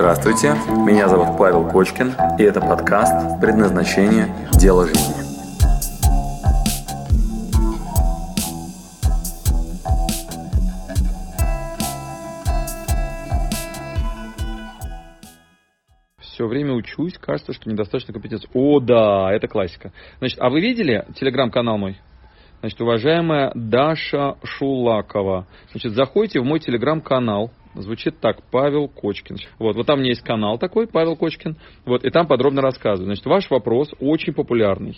Здравствуйте, меня зовут Павел Кочкин, и это подкаст «Предназначение. Дело жизни». Все время учусь, кажется, что недостаточно компетенции. О, да, это классика. Значит, а вы видели телеграм-канал мой? Значит, уважаемая Даша Шулакова, значит, заходите в мой телеграм-канал, Звучит так, Павел Кочкин. Вот, вот там у меня есть канал такой, Павел Кочкин, вот, и там подробно рассказываю. Значит, ваш вопрос очень популярный.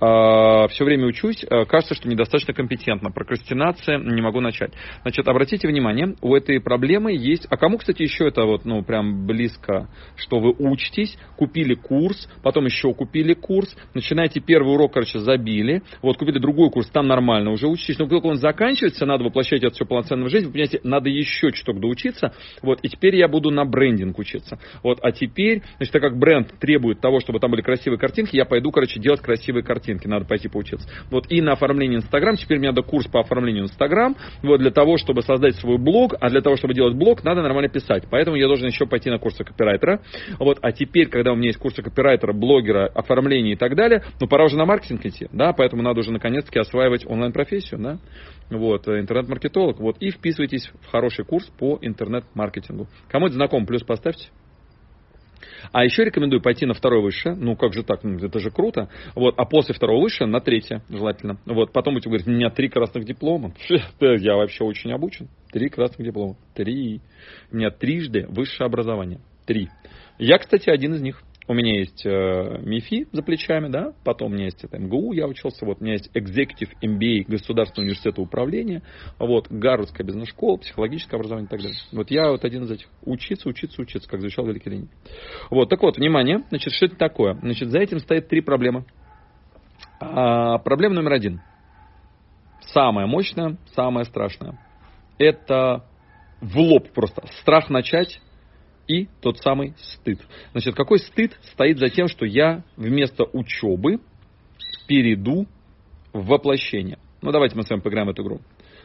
А, все время учусь, а, кажется, что недостаточно компетентно. Прокрастинация, не могу начать. Значит, обратите внимание, у этой проблемы есть... А кому, кстати, еще это вот, ну, прям близко, что вы учитесь, купили курс, потом еще купили курс, начинаете первый урок, короче, забили, вот, купили другой курс, там нормально уже учитесь, но только он заканчивается, надо воплощать это все полноценно в жизнь, вы понимаете, надо еще чуток доучиться, вот, и теперь я буду на брендинг учиться, вот, а теперь, значит, так как бренд требует того, чтобы там были красивые картинки, я пойду, короче, делать красивые картинки картинки, надо пойти поучиться. Вот и на оформлении Инстаграм, теперь мне надо курс по оформлению Инстаграм, вот для того, чтобы создать свой блог, а для того, чтобы делать блог, надо нормально писать. Поэтому я должен еще пойти на курсы копирайтера. Вот, а теперь, когда у меня есть курсы копирайтера, блогера, оформления и так далее, ну пора уже на маркетинг идти, да, поэтому надо уже наконец-таки осваивать онлайн-профессию, да, вот, э, интернет-маркетолог, вот, и вписывайтесь в хороший курс по интернет-маркетингу. Кому это знаком, плюс поставьте. А еще рекомендую пойти на второе высшее. Ну, как же так? Ну, это же круто. Вот. А после второго высшего на третье желательно. Вот. Потом будете говорить, у меня три красных диплома. Я вообще очень обучен. Три красных диплома. Три. У меня трижды высшее образование. Три. Я, кстати, один из них. У меня есть э, МИФИ за плечами, да, потом у меня есть это МГУ, я учился, вот у меня есть Executive MBA Государственного университета управления, вот, Гарвардская бизнес-школа, психологическое образование и так далее. Вот я вот один из этих. Учиться, учиться, учиться, как звучал Великий Ленин. Вот, так вот, внимание, значит, что это такое? Значит, за этим стоит три проблемы. А, проблема номер один. Самая мощная, самая страшная. Это в лоб просто. Страх начать и тот самый стыд. Значит, какой стыд стоит за тем, что я вместо учебы перейду в воплощение? Ну, давайте мы с вами поиграем в эту игру.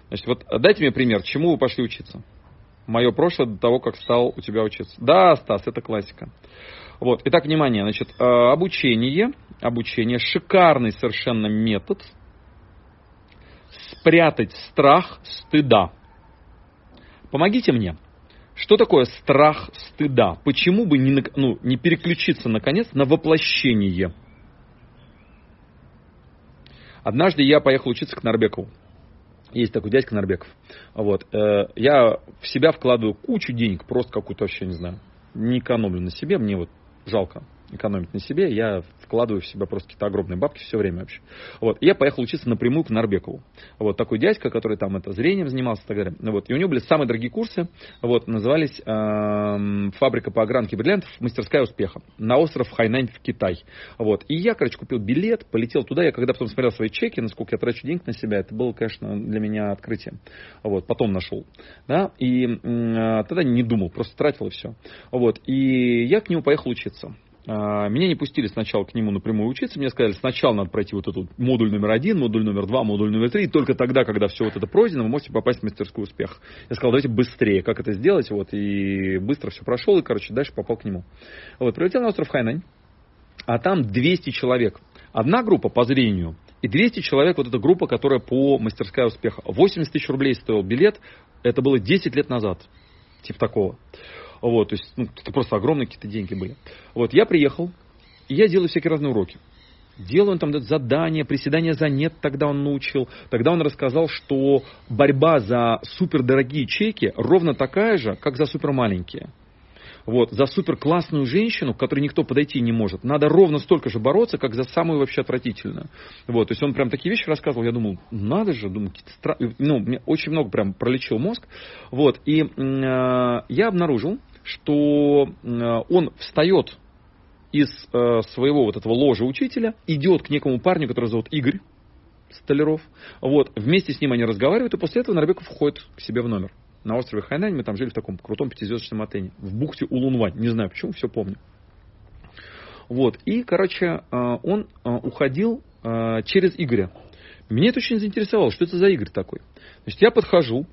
Значит, вот дайте мне пример, чему вы пошли учиться? Мое прошлое до того, как стал у тебя учиться. Да, Стас, это классика. Вот, итак, внимание, значит, э, обучение, обучение, шикарный совершенно метод спрятать страх стыда. Помогите мне. Что такое страх стыда? Почему бы не, ну, не переключиться, наконец, на воплощение? Однажды я поехал учиться к Нарбекову. Есть такой дядька Нарбеков. Вот. Э, я в себя вкладываю кучу денег, просто какую-то вообще, не знаю, не экономлю на себе, мне вот жалко экономить на себе, я вкладываю в себя просто какие-то огромные бабки все время вообще. Вот. И я поехал учиться напрямую к Нарбекову. Вот такой дядька, который там это зрением занимался и так далее. Вот. И у него были самые дорогие курсы, вот, назывались э, «Фабрика по огранке бриллиантов. Мастерская успеха» на остров Хайнань в Китай. Вот. И я, короче, купил билет, полетел туда. Я когда потом смотрел свои чеки, насколько я трачу денег на себя, это было, конечно, для меня открытие. Вот. Потом нашел. Да? И э, тогда не думал, просто тратил и все. Вот. И я к нему поехал учиться. А, меня не пустили сначала к нему напрямую учиться. Мне сказали, сначала надо пройти вот этот модуль номер один, модуль номер два, модуль номер три. И только тогда, когда все вот это пройдено, вы можете попасть в мастерскую успех. Я сказал, давайте быстрее, как это сделать. Вот, и быстро все прошел, и, короче, дальше попал к нему. Вот, прилетел на остров Хайнань, а там 200 человек. Одна группа по зрению, и 200 человек, вот эта группа, которая по мастерская успеха. 80 тысяч рублей стоил билет, это было 10 лет назад. Типа такого. Вот, то есть, ну, это просто огромные какие-то деньги были. Вот, я приехал, и я делаю всякие разные уроки. Делаю там задания, приседания за нет, тогда он научил. Тогда он рассказал, что борьба за супердорогие чеки ровно такая же, как за супер маленькие. Вот, за супер классную женщину, к которой никто подойти не может, надо ровно столько же бороться, как за самую вообще отвратительную. Вот, то есть он прям такие вещи рассказывал, я думал, надо же, думаю, стра... ну, мне очень много прям пролечил мозг. Вот, и э, я обнаружил, что э, он встает из э, своего вот этого ложа учителя, идет к некому парню, который зовут Игорь Столяров. Вот, вместе с ним они разговаривают, и после этого Нарбеков входит к себе в номер. На острове Хайнань мы там жили в таком крутом пятизвездочном отеле. В бухте Улунвань. Не знаю почему, все помню. Вот. И, короче, э, он уходил через Игоря. Меня это очень заинтересовало, что это за Игорь такой. Значит, я подхожу,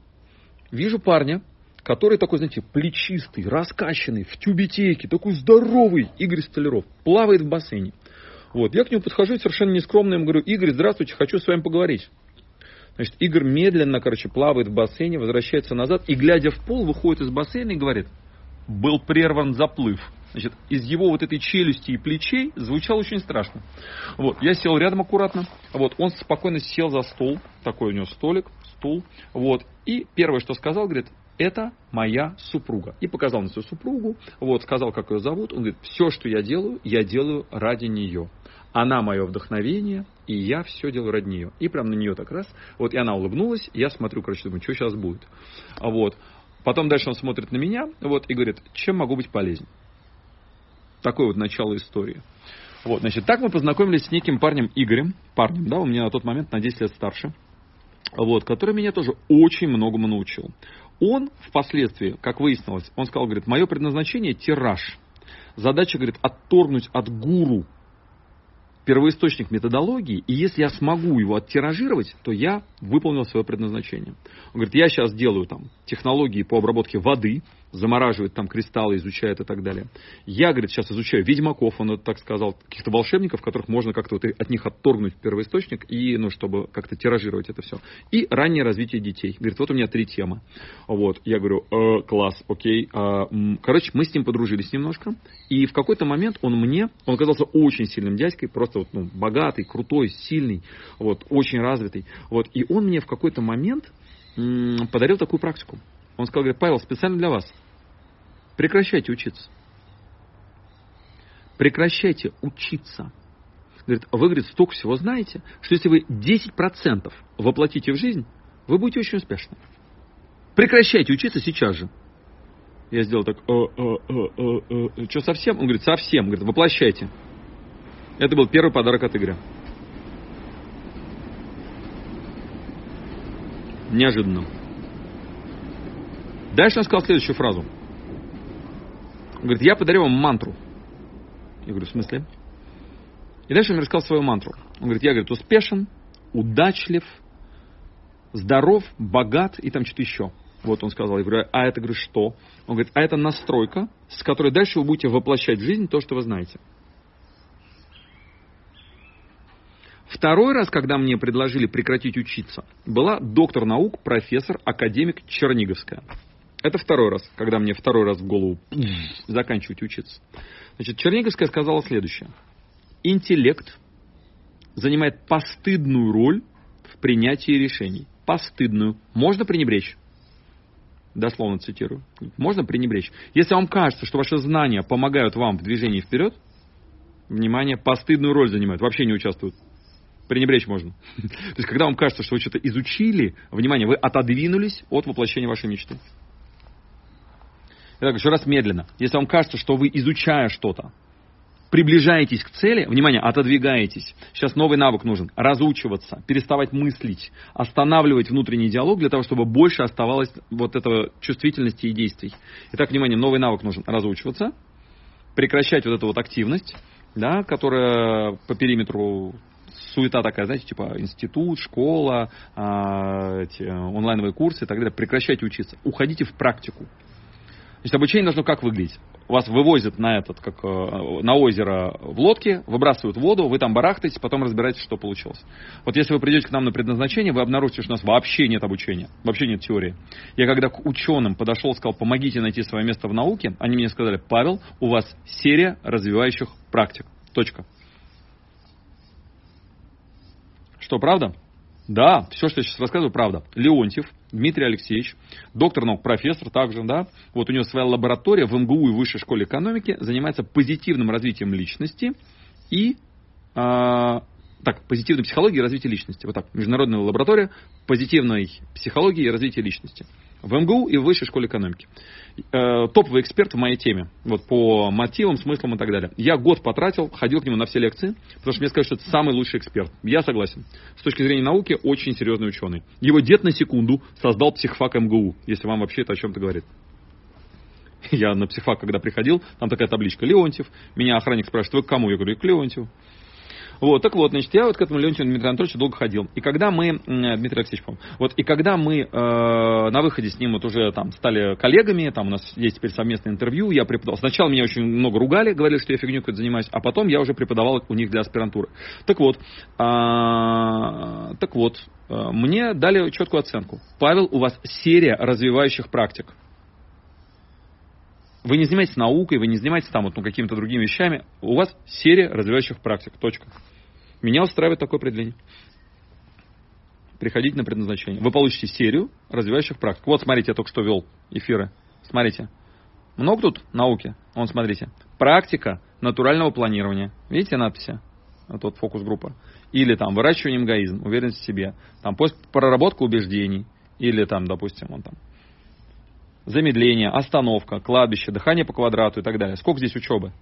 вижу парня, который такой, знаете, плечистый, раскачанный, в тюбетейке, такой здоровый Игорь Столяров, плавает в бассейне. Вот, я к нему подхожу совершенно нескромно ему говорю, Игорь, здравствуйте, хочу с вами поговорить. Значит, Игорь медленно, короче, плавает в бассейне, возвращается назад и, глядя в пол, выходит из бассейна и говорит, был прерван заплыв. Значит, из его вот этой челюсти и плечей звучало очень страшно. Вот, я сел рядом аккуратно. Вот, он спокойно сел за стол. Такой у него столик, стул. Вот, и первое, что сказал, говорит, это моя супруга. И показал на свою супругу, вот, сказал, как ее зовут. Он говорит, все, что я делаю, я делаю ради нее. Она мое вдохновение, и я все делаю ради нее. И прям на нее так раз. Вот, и она улыбнулась, я смотрю, короче, думаю, что сейчас будет. Вот. Потом дальше он смотрит на меня, вот, и говорит, чем могу быть полезен. Такое вот начало истории. Вот, значит, так мы познакомились с неким парнем Игорем, парнем, да, у меня на тот момент на 10 лет старше, вот, который меня тоже очень многому научил. Он впоследствии, как выяснилось, он сказал, говорит, мое предназначение – тираж. Задача, говорит, отторгнуть от гуру первоисточник методологии, и если я смогу его оттиражировать, то я выполнил свое предназначение. Он говорит, я сейчас делаю там технологии по обработке воды, замораживает там кристаллы, изучает и так далее. Я, говорит, сейчас изучаю ведьмаков, он так сказал, каких-то волшебников, которых можно как-то вот от них отторгнуть первоисточник, и, ну, чтобы как-то тиражировать это все. И раннее развитие детей. Говорит, вот у меня три темы. Вот, я говорю, э, класс, окей. Э, короче, мы с ним подружились немножко, и в какой-то момент он мне, он оказался очень сильным дядькой, просто вот, ну, богатый, крутой, сильный, вот, очень развитый. Вот, и он мне в какой-то момент подарил такую практику. Он сказал, говорит, Павел, специально для вас. Прекращайте учиться. Прекращайте учиться. Говорит, вы, говорит, столько всего знаете, что если вы 10% воплотите в жизнь, вы будете очень успешны. Прекращайте учиться сейчас же. Я сделал так, э, э, э, э, э. что совсем? Он говорит, совсем. Говорит, воплощайте. Это был первый подарок от Игоря. Неожиданно. Дальше он сказал следующую фразу. Говорит, я подарю вам мантру. Я говорю, в смысле? И дальше он мне рассказал свою мантру. Он говорит, я, говорит, успешен, удачлив, здоров, богат и там что-то еще. Вот он сказал, я говорю, а это, говорю, что? Он говорит, а это настройка, с которой дальше вы будете воплощать в жизнь то, что вы знаете. Второй раз, когда мне предложили прекратить учиться, была доктор наук, профессор, академик Черниговская. Это второй раз, когда мне второй раз в голову заканчивать учиться. Значит, Черниговская сказала следующее. Интеллект занимает постыдную роль в принятии решений. Постыдную. Можно пренебречь. Дословно цитирую. Можно пренебречь. Если вам кажется, что ваши знания помогают вам в движении вперед, внимание, постыдную роль занимают, вообще не участвуют. Пренебречь можно. То есть, когда вам кажется, что вы что-то изучили, внимание, вы отодвинулись от воплощения вашей мечты. Итак, еще раз медленно. Если вам кажется, что вы, изучая что-то, приближаетесь к цели, внимание, отодвигаетесь. Сейчас новый навык нужен. Разучиваться, переставать мыслить, останавливать внутренний диалог для того, чтобы больше оставалось вот этого чувствительности и действий. Итак, внимание, новый навык нужен. Разучиваться, прекращать вот эту вот активность, да, которая по периметру суета такая, знаете, типа институт, школа, э, эти онлайновые курсы и так далее. Прекращайте учиться. Уходите в практику. Значит, обучение должно как выглядеть? Вас вывозят на этот, как э, на озеро в лодке, выбрасывают в воду, вы там барахтаетесь, потом разбираетесь, что получилось. Вот если вы придете к нам на предназначение, вы обнаружите, что у нас вообще нет обучения, вообще нет теории. Я когда к ученым подошел, сказал, помогите найти свое место в науке, они мне сказали, Павел, у вас серия развивающих практик. Точка. Что, правда? Да, все, что я сейчас рассказываю, правда. Леонтьев, Дмитрий Алексеевич, доктор наук, профессор также, да, вот у него своя лаборатория в МГУ и Высшей школе экономики занимается позитивным развитием личности и, э, так, позитивной психологией и развития личности. Вот так, международная лаборатория позитивной психологии и развития личности в МГУ и в Высшей школе экономики. Э, топовый эксперт в моей теме, вот по мотивам, смыслам и так далее. Я год потратил, ходил к нему на все лекции, потому что мне сказали, что это самый лучший эксперт. Я согласен. С точки зрения науки, очень серьезный ученый. Его дед на секунду создал психфак МГУ, если вам вообще это о чем-то говорит. Я на психфак, когда приходил, там такая табличка Леонтьев. Меня охранник спрашивает, вы к кому? Я говорю, к Леонтьеву. Вот, так вот, значит, я вот к этому Леонтию Дмитрию Анатольевичу долго ходил. И когда мы, Дмитрий Алексеевич, по вот, и когда мы э, на выходе с ним вот уже там стали коллегами, там у нас есть теперь совместное интервью, я преподавал. Сначала меня очень много ругали, говорили, что я фигню какой-то занимаюсь, а потом я уже преподавал у них для аспирантуры. Так вот, а, так вот, э, мне дали четкую оценку. Павел, у вас серия развивающих практик. Вы не занимаетесь наукой, вы не занимаетесь там вот, ну, какими-то другими вещами. У вас серия развивающих практик. Точка. Меня устраивает такое определение. Приходите на предназначение. Вы получите серию развивающих практик. Вот, смотрите, я только что вел эфиры. Смотрите. Много тут науки? Вон, смотрите. Практика натурального планирования. Видите надписи? Вот, вот фокус-группа. Или там выращивание эгоизм, уверенность в себе. Там поиск, проработка убеждений. Или там, допустим, вон там замедление, остановка, кладбище, дыхание по квадрату и так далее. Сколько здесь учебы?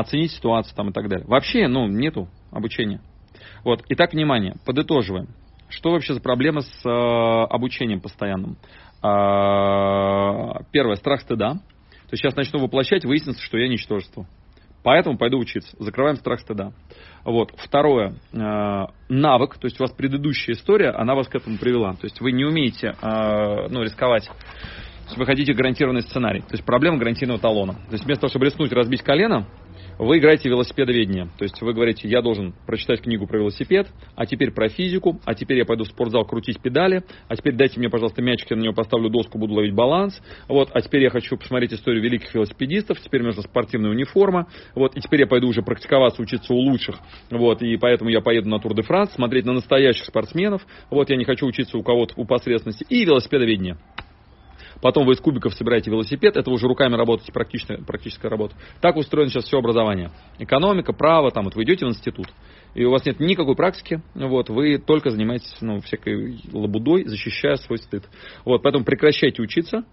Оценить ситуацию там и так далее. Вообще, ну, нету обучения. Вот. Итак, внимание, подытоживаем. Что вообще за проблема с э, обучением постоянным? Э, первое, страх стыда. То есть сейчас начну воплощать, выяснится, что я ничтожество. Поэтому пойду учиться. Закрываем страх стыда. Вот. Второе. Э, навык. То есть у вас предыдущая история, она вас к этому привела. То есть вы не умеете э, ну, рисковать. Вы хотите гарантированный сценарий. То есть проблема гарантийного талона. То есть вместо того, чтобы рискнуть разбить колено, вы играете велосипедоведение. То есть вы говорите, я должен прочитать книгу про велосипед, а теперь про физику, а теперь я пойду в спортзал крутить педали, а теперь дайте мне, пожалуйста, мячик, я на него поставлю доску, буду ловить баланс. Вот, а теперь я хочу посмотреть историю великих велосипедистов, теперь мне нужна спортивная униформа. Вот, и теперь я пойду уже практиковаться, учиться у лучших. Вот, и поэтому я поеду на Тур де Франс, смотреть на настоящих спортсменов. Вот, я не хочу учиться у кого-то у посредственности. И велосипедоведение. Потом вы из кубиков собираете велосипед, это уже руками работаете, практическая, практическая работа. Так устроено сейчас все образование. Экономика, право, там вот вы идете в институт, и у вас нет никакой практики, вот, вы только занимаетесь ну, всякой лабудой, защищая свой стыд. Вот, поэтому прекращайте учиться.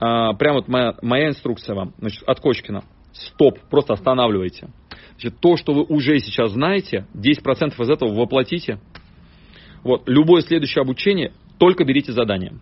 А, прям вот моя, моя инструкция вам, значит, от Кочкина. Стоп, просто останавливайте. Значит, то, что вы уже сейчас знаете, 10% из этого воплотите. Вот, любое следующее обучение только берите задание.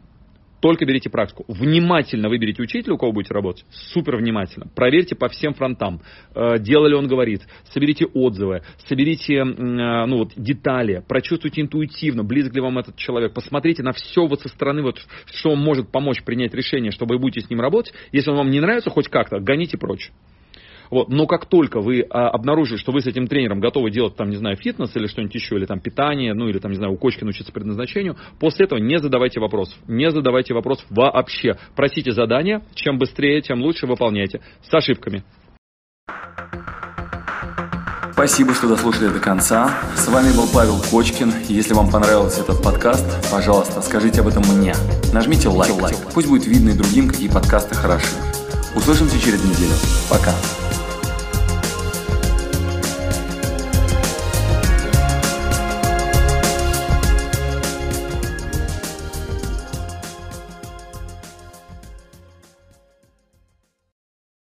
Только берите практику. Внимательно выберите учителя, у кого будете работать. Супер внимательно. Проверьте по всем фронтам. Э, дело ли он говорит. Соберите отзывы. Соберите э, ну, вот, детали. Прочувствуйте интуитивно, близок ли вам этот человек. Посмотрите на все вот со стороны, вот, что он может помочь принять решение, чтобы вы будете с ним работать. Если он вам не нравится хоть как-то, гоните прочь. Вот. Но как только вы а, обнаружили, что вы с этим тренером готовы делать, там, не знаю, фитнес или что-нибудь еще, или там питание, ну или там, не знаю, у кочки научиться предназначению, после этого не задавайте вопросов. Не задавайте вопросов вообще. Просите задания, чем быстрее, тем лучше выполняйте. С ошибками. Спасибо, что дослушали до конца. С вами был Павел Кочкин. Если вам понравился этот подкаст, пожалуйста, скажите об этом мне. Нажмите лайк. Пусть будет видно и другим, какие подкасты хороши. Услышимся через неделю. Пока.